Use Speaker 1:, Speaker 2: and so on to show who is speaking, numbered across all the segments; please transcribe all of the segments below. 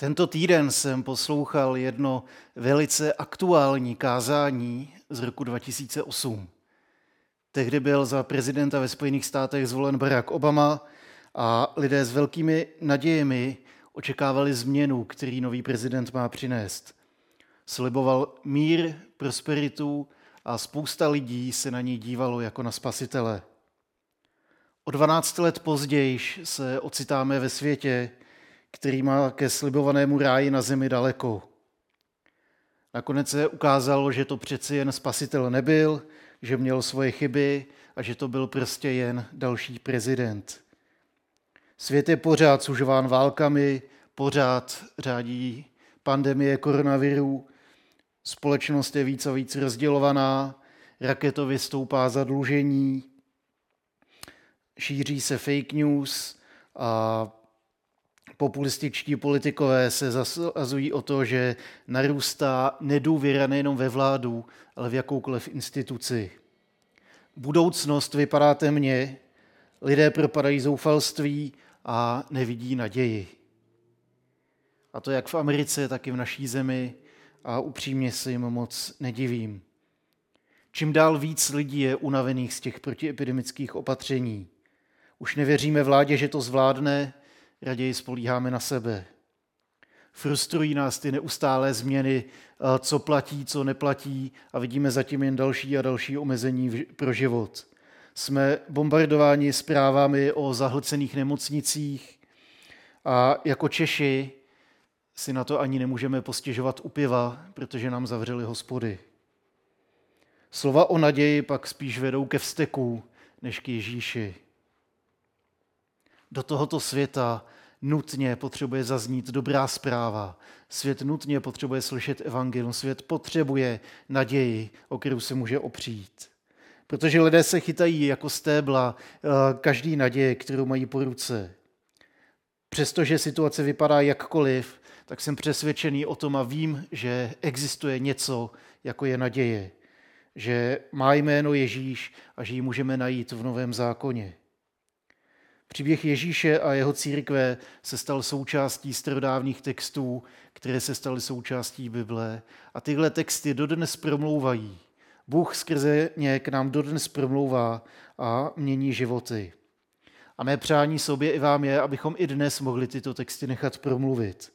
Speaker 1: Tento týden jsem poslouchal jedno velice aktuální kázání z roku 2008. Tehdy byl za prezidenta ve Spojených státech zvolen Barack Obama a lidé s velkými nadějemi očekávali změnu, který nový prezident má přinést. Sliboval mír, prosperitu a spousta lidí se na něj dívalo jako na spasitele. O 12 let později se ocitáme ve světě, který má ke slibovanému ráji na zemi daleko. Nakonec se ukázalo, že to přeci jen spasitel nebyl, že měl svoje chyby a že to byl prostě jen další prezident. Svět je pořád sužován válkami, pořád řádí pandemie koronaviru, společnost je víc a víc rozdělovaná, raketově stoupá zadlužení, šíří se fake news a populističtí politikové se zasazují o to, že narůstá nedůvěra nejenom ve vládu, ale v jakoukoliv instituci. Budoucnost vypadá temně, lidé propadají zoufalství a nevidí naději. A to jak v Americe, tak i v naší zemi a upřímně se jim moc nedivím. Čím dál víc lidí je unavených z těch protiepidemických opatření. Už nevěříme vládě, že to zvládne, raději spolíháme na sebe. Frustrují nás ty neustálé změny, eh, co platí, co neplatí a vidíme zatím jen další a další omezení pro život. Jsme bombardováni zprávami o zahlcených nemocnicích a jako Češi si na to ani nemůžeme postěžovat u piva, protože nám zavřeli hospody. Slova o naději pak spíš vedou ke vzteku, než k Ježíši. Do tohoto světa nutně potřebuje zaznít dobrá zpráva. Svět nutně potřebuje slyšet evangelium. Svět potřebuje naději, o kterou se může opřít. Protože lidé se chytají jako stébla eh, každý naděje, kterou mají po ruce. Přestože situace vypadá jakkoliv, tak jsem přesvědčený o tom a vím, že existuje něco, jako je naděje. Že má jméno Ježíš a že ji můžeme najít v Novém zákoně. Příběh Ježíše a jeho církve se stal součástí starodávných textů, které se staly součástí Bible. A tyhle texty dodnes promlouvají. Bůh skrze ně k nám dodnes promlouvá a mění životy. A mé přání sobě i vám je, abychom i dnes mohli tyto texty nechat promluvit.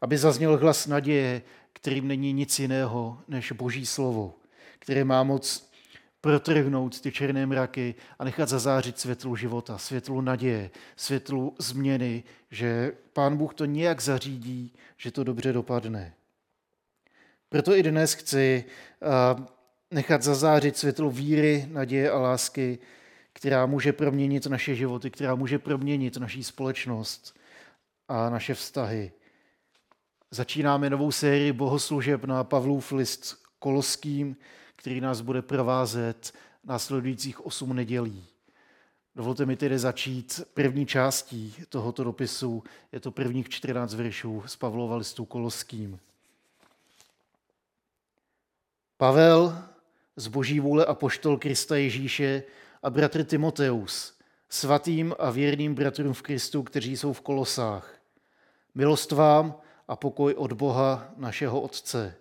Speaker 1: Aby zazněl hlas naděje, kterým není nic jiného než Boží slovo, které má moc protrhnout ty černé mraky a nechat zazářit světlu života, světlu naděje, světlu změny, že Pán Bůh to nějak zařídí, že to dobře dopadne. Proto i dnes chci nechat zazářit světlo víry, naděje a lásky, která může proměnit naše životy, která může proměnit naší společnost a naše vztahy. Začínáme novou sérii bohoslužeb na Pavlův list Koloským, který nás bude provázet následujících osm nedělí. Dovolte mi tedy začít první částí tohoto dopisu. Je to prvních 14 veršů z Pavlova listu Koloským. Pavel z boží vůle a poštol Krista Ježíše a bratr Timoteus, svatým a věrným bratrům v Kristu, kteří jsou v Kolosách. Milost vám a pokoj od Boha, našeho Otce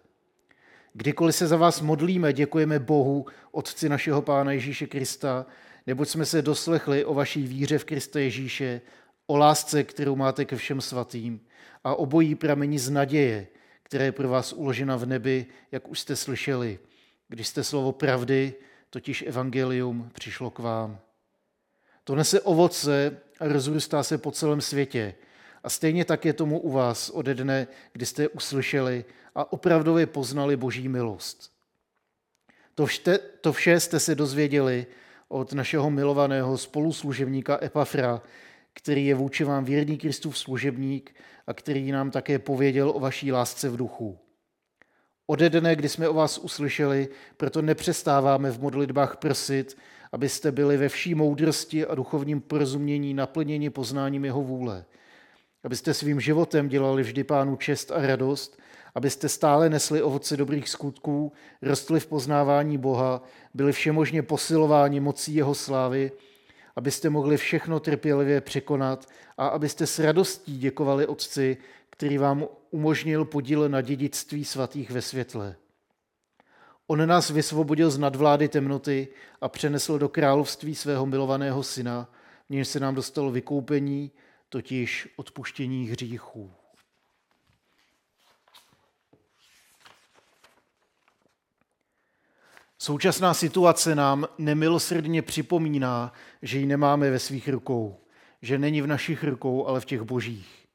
Speaker 1: Kdykoliv se za vás modlíme, děkujeme Bohu, Otci našeho Pána Ježíše Krista, neboť jsme se doslechli o vaší víře v Krista Ježíše, o lásce, kterou máte ke všem svatým a obojí pramení z naděje, které je pro vás uložena v nebi, jak už jste slyšeli, když jste slovo pravdy, totiž evangelium, přišlo k vám. To nese ovoce a rozrůstá se po celém světě. A stejně tak je tomu u vás ode dne, kdy jste uslyšeli a opravdově poznali Boží milost. To, všte, to vše jste se dozvěděli od našeho milovaného spoluslužebníka Epafra, který je vůči vám věrný Kristův služebník a který nám také pověděl o vaší lásce v duchu. Ode dne, kdy jsme o vás uslyšeli, proto nepřestáváme v modlitbách prosit, abyste byli ve vší moudrosti a duchovním porozumění naplněni poznáním jeho vůle. Abyste svým životem dělali vždy pánu čest a radost abyste stále nesli ovoce dobrých skutků, rostli v poznávání Boha, byli všemožně posilováni mocí Jeho slávy, abyste mohli všechno trpělivě překonat a abyste s radostí děkovali Otci, který vám umožnil podíl na dědictví svatých ve světle. On nás vysvobodil z nadvlády temnoty a přenesl do království svého milovaného syna, v se nám dostalo vykoupení, totiž odpuštění hříchů. Současná situace nám nemilosrdně připomíná, že ji nemáme ve svých rukou, že není v našich rukou, ale v těch božích.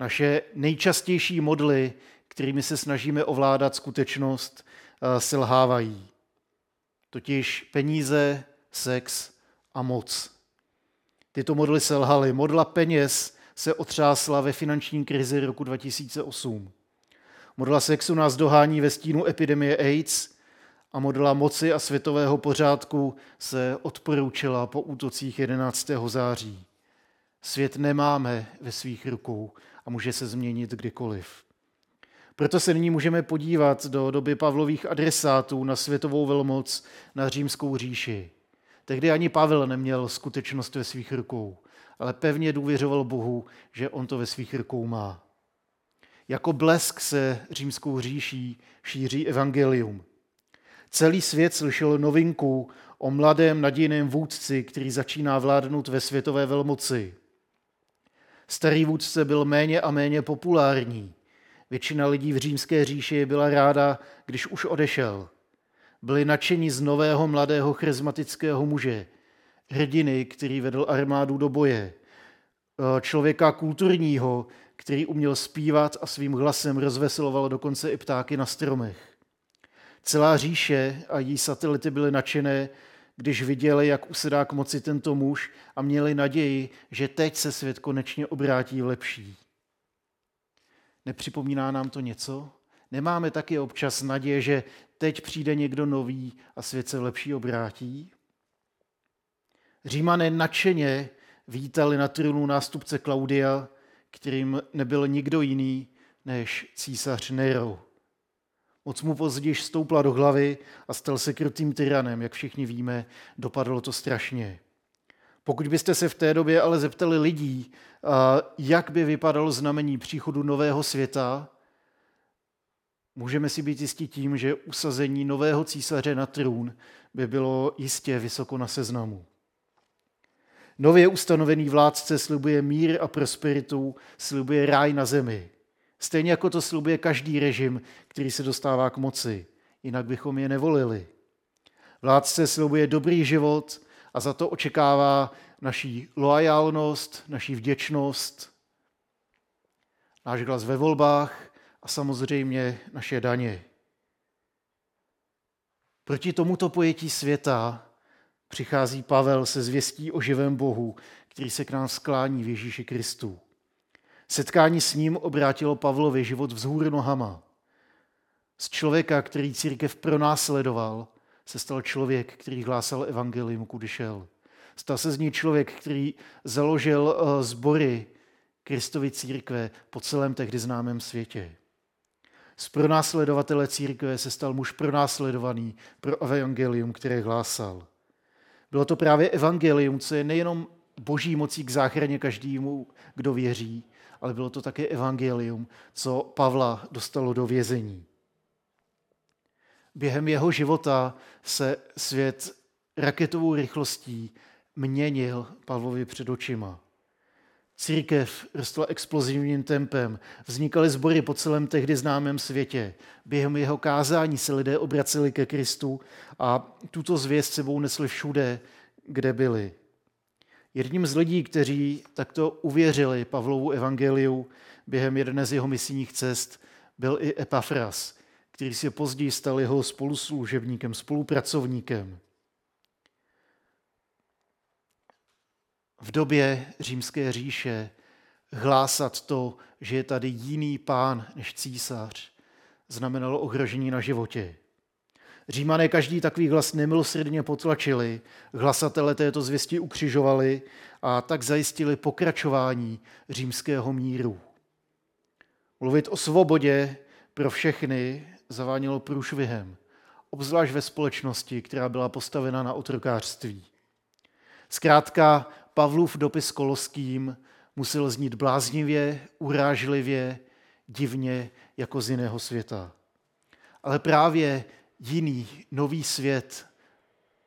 Speaker 1: Naše nejčastější modly, kterými se snažíme ovládat skutečnost, eh, selhávají. Totiž peníze, sex a moc. Tyto modly selhaly. Modla peněz se otřásla ve finanční krizi roku 2008. Modla sexu nás dohání ve stínu epidemie AIDS a modla moci a světového pořádku se odporučila po útocích 11. září. Svět nemáme ve svých rukou a může se změnit kdykoliv. Proto se nyní můžeme podívat do doby Pavlových adresátů na světovou velmoc, na římskou říši. Tehdy ani Pavel neměl skutečnost ve svých rukou, ale pevně důvěřoval Bohu, že on to ve svých rukou má. Jako blesk se římskou říší šíří evangelium. Celý svět slyšel novinku o mladém nadějném vůdci, který začíná vládnout ve světové velmoci. Starý vůdce byl méně a méně populární. Většina lidí v římské říši byla ráda, když už odešel. Byli nadšení z nového mladého charismatického muže, hrdiny, který vedl armádu do boje, člověka kulturního, který uměl zpívat a svým hlasem rozvesiloval dokonce i ptáky na stromech. Celá říše a její satelity byly nadšené, když viděli, jak usedá k moci tento muž a měli naději, že teď se svět konečně obrátí v lepší. Nepřipomíná nám to něco? Nemáme taky občas naděje, že teď přijde někdo nový a svět se lepší obrátí? Římané nadšeně vítali na trůnu nástupce Klaudia, kterým nebyl nikdo jiný než císař Nero. Moc mu později stoupla do hlavy a stal se krutým tyranem, jak všichni víme, dopadlo to strašně. Pokud byste se v té době ale zeptali lidí, jak by vypadalo znamení příchodu nového světa, můžeme si být jistí tím, že usazení nového císaře na trůn by bylo jistě vysoko na seznamu. Nově ustanovený vládce slibuje mír a prosperitu, slibuje ráj na zemi. Stejně jako to slibuje každý režim, který se dostává k moci. Jinak bychom je nevolili. Vládce slibuje dobrý život a za to očekává naší loajálnost, naší vděčnost, náš hlas ve volbách a samozřejmě naše daně. Proti tomuto pojetí světa přichází Pavel se zvěstí o živém Bohu, který se k nám sklání v Ježíši Kristu. Setkání s ním obrátilo Pavlovi život vzhůr nohama. Z člověka, který církev pronásledoval, se stal člověk, který hlásal evangelium, kudy šel. Stal se z ní člověk, který založil eh, sbory Kristovy církve po celém tehdy známém světě. Z pronásledovatele církve se stal muž pronásledovaný pro evangelium, které hlásal. Bylo to právě evangelium, co je nejenom boží mocí k záchraně každému, kdo věří, ale bylo to také evangelium, co Pavla dostalo do vězení. Během jeho života se svět raketovou rychlostí měnil Pavlovi před očima. Církev rostla explozivním tempem, vznikaly sbory po celém tehdy známém světě. Během jeho kázání se lidé obraceli ke Kristu a tuto zvěst sebou nesli všude, kde byli. Jedním z lidí, kteří takto uvěřili Pavlovu evangeliu během jedné z jeho misijních cest, byl i Epafras, který se později stal jeho spoluslužebníkem, spolupracovníkem. V době římské říše hlásat to, že je tady jiný pán než císař, znamenalo ohrožení na životě. Římané každý takový hlas nemilosrdně potlačili, hlasatele této zvěsti ukřižovali a tak zajistili pokračování římského míru. Mluvit o svobodě pro všechny zavánilo průšvihem, obzvlášť ve společnosti, která byla postavena na otrokářství. Zkrátka, Pavlův dopis Koloským Musel znít bláznivě, urážlivě, divně, jako z jiného světa. Ale právě jiný, nový svět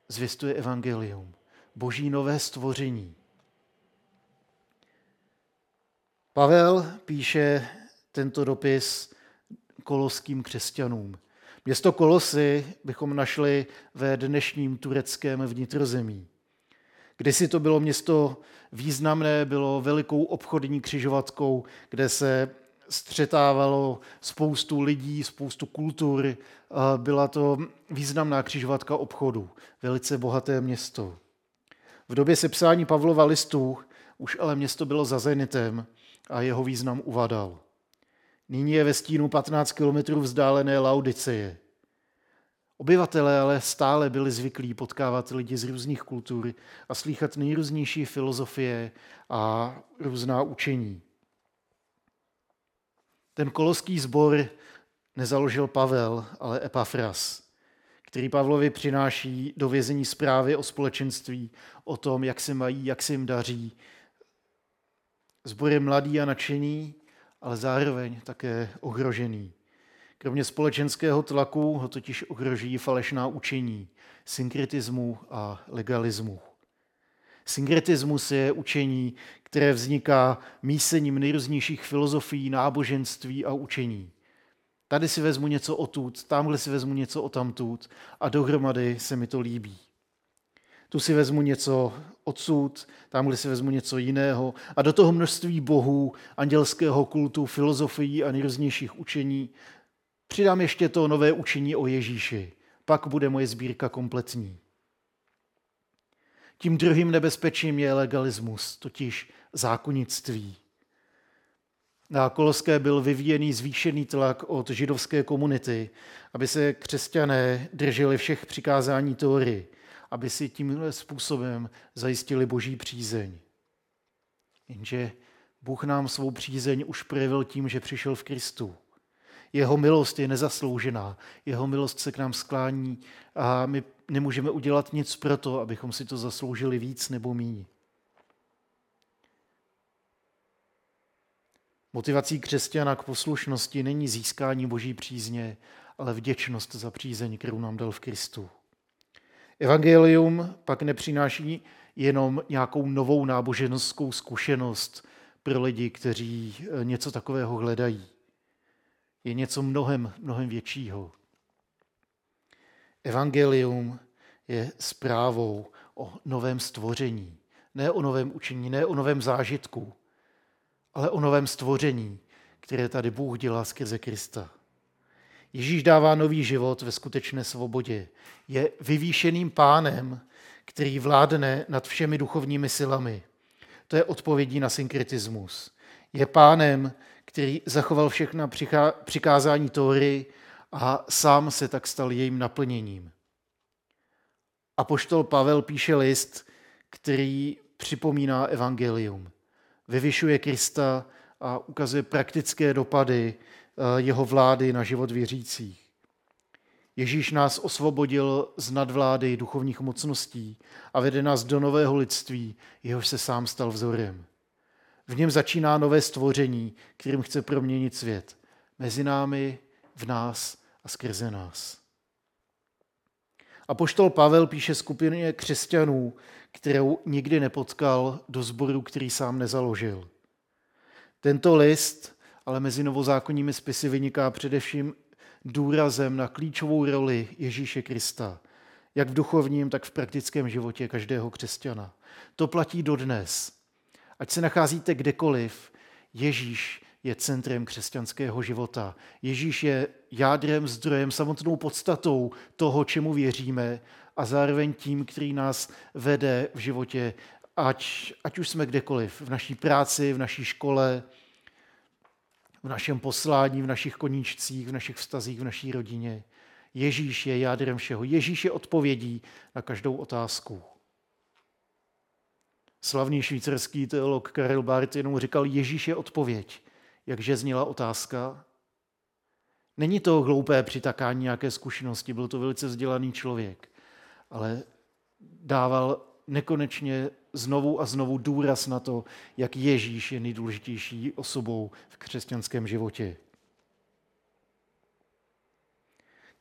Speaker 1: zvěstuje evangelium. Boží nové stvoření. Pavel píše tento dopis koloským křesťanům. Město Kolosy bychom našli ve dnešním tureckém vnitrozemí. Kdysi to bylo město významné, bylo velikou obchodní křižovatkou, kde se střetávalo spoustu lidí, spoustu kultur. Byla to významná křižovatka obchodu, velice bohaté město. V době sepsání Pavlova listů už ale město bylo za zenitem a jeho význam uvadal. Nyní je ve stínu 15 kilometrů vzdálené Laudiceje. Obyvatelé ale stále byli zvyklí potkávat lidi z různých kultur a slýchat nejrůznější filozofie a různá učení. Ten koloský sbor nezaložil Pavel, ale Epafras, který Pavlovi přináší do vězení zprávy o společenství, o tom, jak se mají, jak se jim daří. Zbor je mladý a nadšený, ale zároveň také ohrožený. Kromě společenského tlaku ho totiž ohrožují falešná učení, synkretismu a legalismu. Synkretismus je učení, které vzniká mísením nejrůznějších filozofií, náboženství a učení. Tady si vezmu něco odtud, tamhle si vezmu něco o tamtud a dohromady se mi to líbí. Tu si vezmu něco odsud, tamhle si vezmu něco jiného a do toho množství bohů, andělského kultu, filozofií a nejrůznějších učení přidám ještě to nové učení o Ježíši. Pak bude moje sbírka kompletní. Tím druhým nebezpečím je legalismus, totiž zákonnictví. Na Koloské byl vyvíjený zvýšený tlak od židovské komunity, aby se křesťané drželi všech přikázání Tóry, aby si tímhle způsobem zajistili boží přízeň. Jenže Bůh nám svou přízeň už projevil tím, že přišel v Kristu. Jeho milost je nezasloužená, jeho milost se k nám sklání a my nemůžeme udělat nic pro to, abychom si to zasloužili víc nebo míň. Motivací křesťana k poslušnosti není získání boží přízně, ale vděčnost za přízeň, kterou nám dal v Kristu. Evangelium pak nepřináší jenom nějakou novou náboženskou zkušenost pro lidi, kteří něco takového hledají. Je něco mnohem, mnohem většího. Evangelium je zprávou o novém stvoření. Ne o novém učení, ne o novém zážitku, ale o novém stvoření, které tady Bůh dělá skrze Krista. Ježíš dává nový život ve skutečné svobodě. Je vyvýšeným pánem, který vládne nad všemi duchovními silami. To je odpovědí na synkretismus. Je pánem, který zachoval všechna přikázání Tóry a sám se tak stal jejím naplněním. A poštol Pavel píše list, který připomíná evangelium. Vyvyšuje Krista a ukazuje praktické dopady eh, jeho vlády na život věřících. Ježíš nás osvobodil z nadvlády duchovních mocností a vede nás do nového lidství, jehož se sám stal vzorem. V něm začíná nové stvoření, kterým chce proměnit svět. Mezi námi, v nás a skrze nás. A poštol Pavel píše skupině křesťanů, kterou nikdy nepotkal do sboru, který sám nezaložil. Tento list ale mezi novozákonními spisy vyniká především důrazem na klíčovou roli Ježíše Krista, jak v duchovním, tak v praktickém životě každého křesťana. To platí dodnes. Ať se nacházíte kdekoliv, Ježíš je centrem křesťanského života. Ježíš je jádrem, zdrojem, samotnou podstatou toho, čemu věříme a zároveň tím, který nás vede v životě, ať, ať už jsme kdekoliv, v naší práci, v naší škole, v našem poslání, v našich koníčcích, v našich vztazích, v naší rodině. Ježíš je jádrem všeho. Ježíš je odpovědí na každou otázku. Slavný švýcarský teolog Karel Barth jenom říkal, Ježíš je odpověď. Jakže zněla otázka? Není to hloupé přitakání nějaké zkušenosti, byl to velice vzdělaný člověk, ale dával nekonečně znovu a znovu důraz na to, jak Ježíš je nejdůležitější osobou v křesťanském životě.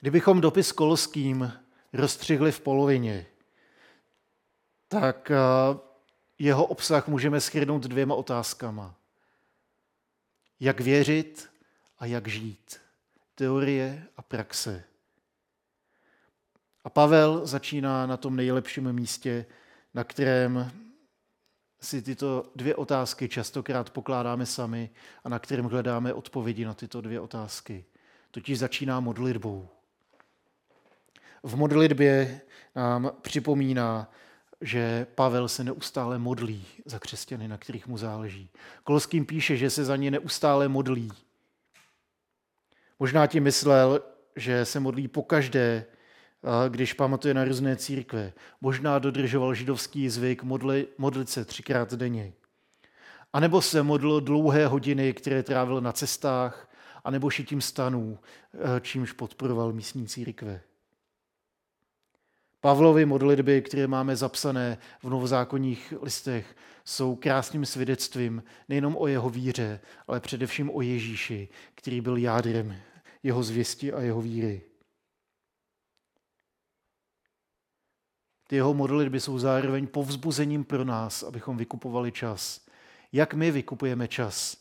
Speaker 1: Kdybychom dopis Koloským rozstřihli v polovině, tak eh, jeho obsah můžeme schrnout dvěma otázkama. Jak věřit a jak žít. Teorie a praxe. A Pavel začíná na tom nejlepším místě, na kterém si tyto dvě otázky častokrát pokládáme sami a na kterém hledáme odpovědi na tyto dvě otázky. Totiž začíná modlitbou. V modlitbě nám připomíná, že Pavel se neustále modlí za křesťany, na kterých mu záleží. Koloským píše, že se za ně neustále modlí. Možná ti myslel, že se modlí pokaždé, když pamatuje na různé církve. Možná dodržoval židovský zvyk modli, modlit se třikrát denně. A nebo se modlil dlouhé hodiny, které trávil na cestách, anebo šitím stanů, čímž podporoval místní církve. Pavlovy modlitby, které máme zapsané v novozákonních listech, jsou krásným svědectvím nejenom o jeho víře, ale především o Ježíši, který byl jádrem jeho zvěsti a jeho víry. Ty jeho modlitby jsou zároveň povzbuzením pro nás, abychom vykupovali čas. Jak my vykupujeme čas?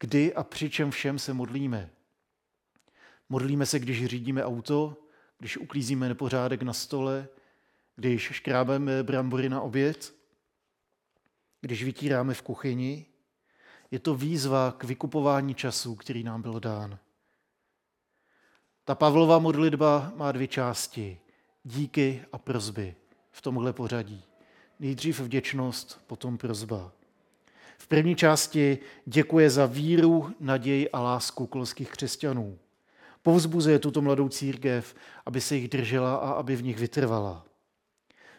Speaker 1: Kdy a při čem všem se modlíme? Modlíme se, když řídíme auto, když uklízíme nepořádek na stole, když škrábeme brambory na oběd, když vytíráme v kuchyni. Je to výzva k vykupování času, který nám byl dán. Ta Pavlova modlitba má dvě části. Díky a prozby v tomhle pořadí. Nejdřív vděčnost, potom prozba. V první části děkuje za víru, naději a lásku kolských křesťanů. Povzbuzuje tuto mladou církev, aby se jich držela a aby v nich vytrvala.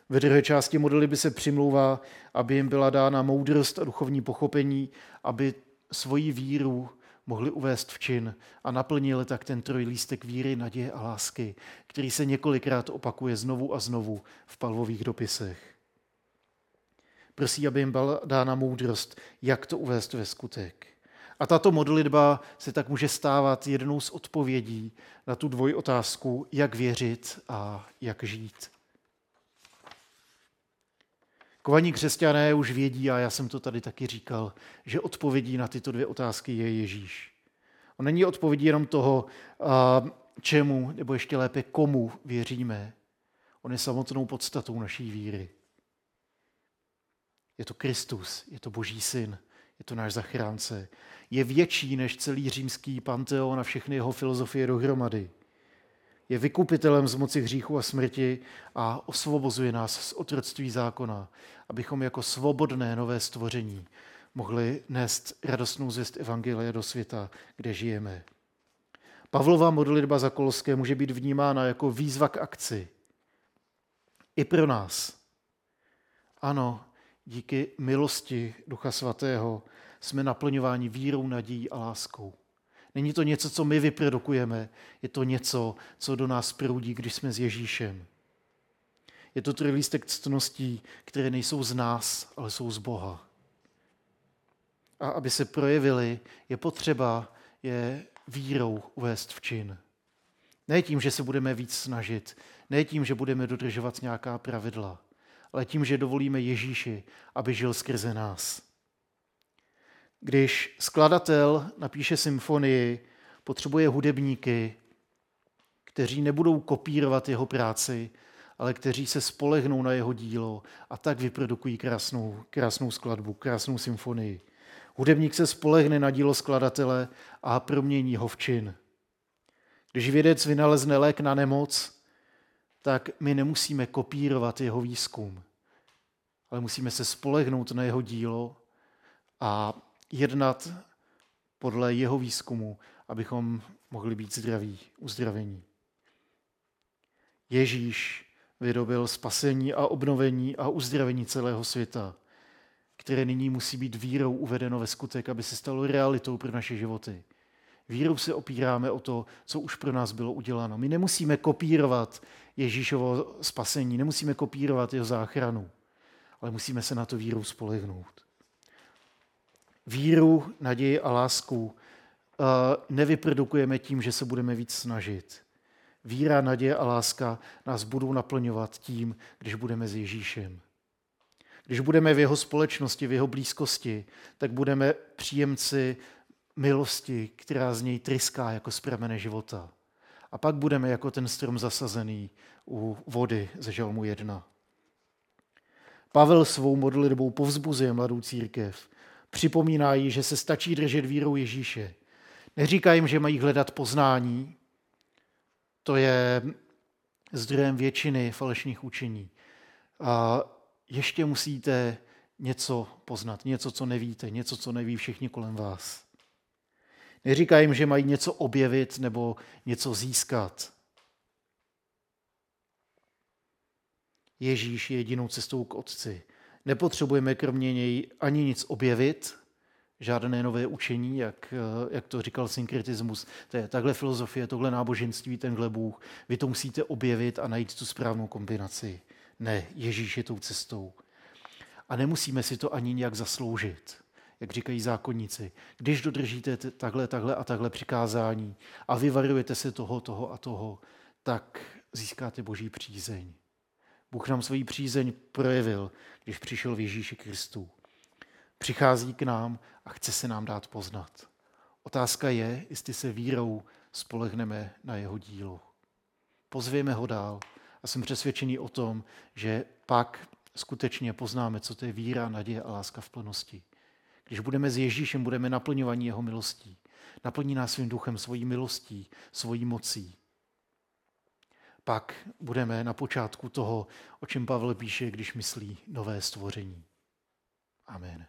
Speaker 1: Ve druhé části by se přimlouvá, aby jim byla dána moudrost a duchovní pochopení, aby svoji víru mohli uvést v čin a naplnili tak ten trojlístek víry, naděje a lásky, který se několikrát opakuje znovu a znovu v Pavlových dopisech. Prosí, aby jim byla dána moudrost, jak to uvést ve skutek. A tato modlitba se tak může stávat jednou z odpovědí na tu dvojotázku, jak věřit a jak žít. Kovaní křesťané už vědí, a já jsem to tady taky říkal, že odpovědí na tyto dvě otázky je Ježíš. On není odpovědí jenom toho, čemu, nebo ještě lépe komu věříme. On je samotnou podstatou naší víry. Je to Kristus, je to Boží syn, je to náš zachránce. Je větší než celý římský panteon a všechny jeho filozofie dohromady je vykupitelem z moci hříchu a smrti a osvobozuje nás z otroctví zákona, abychom jako svobodné nové stvoření mohli nést radostnou zvěst Evangelia do světa, kde žijeme. Pavlova modlitba za Kolské může být vnímána jako výzva k akci. I pro nás. Ano, díky milosti Ducha Svatého jsme naplňováni vírou, nadějí a láskou. Není to něco, co my vyprodukujeme, je to něco, co do nás proudí, když jsme s Ježíšem. Je to trojlístek ctností, které nejsou z nás, ale jsou z Boha. A aby se projevily, je potřeba je vírou uvést v čin. Ne tím, že se budeme víc snažit, ne tím, že budeme dodržovat nějaká pravidla, ale tím, že dovolíme Ježíši, aby žil skrze nás. Když skladatel napíše symfonii, potřebuje hudebníky, kteří nebudou kopírovat jeho práci, ale kteří se spolehnou na jeho dílo a tak vyprodukují krásnou, krásnou skladbu, krásnou symfonii. Hudebník se spolehne na dílo skladatele a promění ho v čin. Když vědec vynalezne lék na nemoc, tak my nemusíme kopírovat jeho výzkum, ale musíme se spolehnout na jeho dílo a jednat podle jeho výzkumu, abychom mohli být zdraví, uzdravení. Ježíš vyrobil spasení a obnovení a uzdravení celého světa, které nyní musí být vírou uvedeno ve skutek, aby se stalo realitou pro naše životy. Vírou se opíráme o to, co už pro nás bylo uděláno. My nemusíme kopírovat Ježíšovo spasení, nemusíme kopírovat jeho záchranu ale musíme se na to víru spolehnout. Víru, naději a lásku eh, nevyprodukujeme tím, že se budeme víc snažit. Víra, naděje a láska nás budou naplňovat tím, když budeme s Ježíšem. Když budeme v jeho společnosti, v jeho blízkosti, tak budeme příjemci milosti, která z něj tryská jako z pramene života. A pak budeme jako ten strom zasazený u vody ze Žalmu 1. Pavel svou modlitbou povzbuzuje mladou církev. Připomíná jí, že se stačí držet vírou Ježíše. Neříká jim, že mají hledat poznání. To je zdrojem většiny falešných učení. A ještě musíte něco poznat, něco, co nevíte, něco, co neví všichni kolem vás. Neříká jim, že mají něco objevit nebo něco získat. Ježíš je jedinou cestou k Otci. Nepotřebujeme kromě něj ani nic objevit, žádné nové učení, jak, jak to říkal synkretismus. To je takhle filozofie, tohle náboženství, tenhle Bůh. Vy to musíte objevit a najít tu správnou kombinaci. Ne, Ježíš je tou cestou. A nemusíme si to ani nějak zasloužit, jak říkají zákonníci. Když dodržíte takhle, takhle a takhle přikázání a vyvarujete se toho, toho a toho, tak získáte boží přízeň. Bůh nám svoji přízeň projevil, když přišel v Ježíši Kristu. Přichází k nám a chce se nám dát poznat. Otázka je, jestli se vírou spolehneme na jeho dílo. Pozvěme ho dál a jsem přesvědčený o tom, že pak skutečně poznáme, co to je víra, naděje a láska v plnosti. Když budeme s Ježíšem, budeme naplňovaní jeho milostí. Naplní nás svým duchem, svojí milostí, svojí mocí. Pak budeme na počátku toho, o čem Pavel píše, když myslí nové stvoření. Amen.